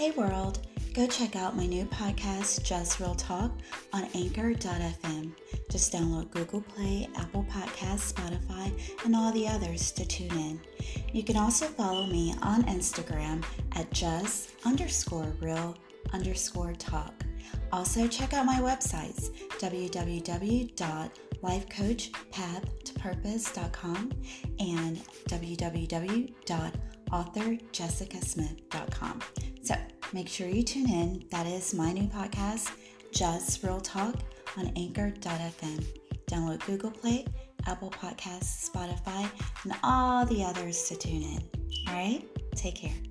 Hey world, go check out my new podcast, Just Real Talk, on anchor.fm. Just download Google Play, Apple Podcasts, Spotify, and all the others to tune in. You can also follow me on Instagram at just underscore real underscore talk. Also, check out my websites www.lifecoachpathtopurpose.com and www.authorjessicasmith.com. Make sure you tune in. That is my new podcast, Just Real Talk, on anchor.fm. Download Google Play, Apple Podcasts, Spotify, and all the others to tune in. All right? Take care.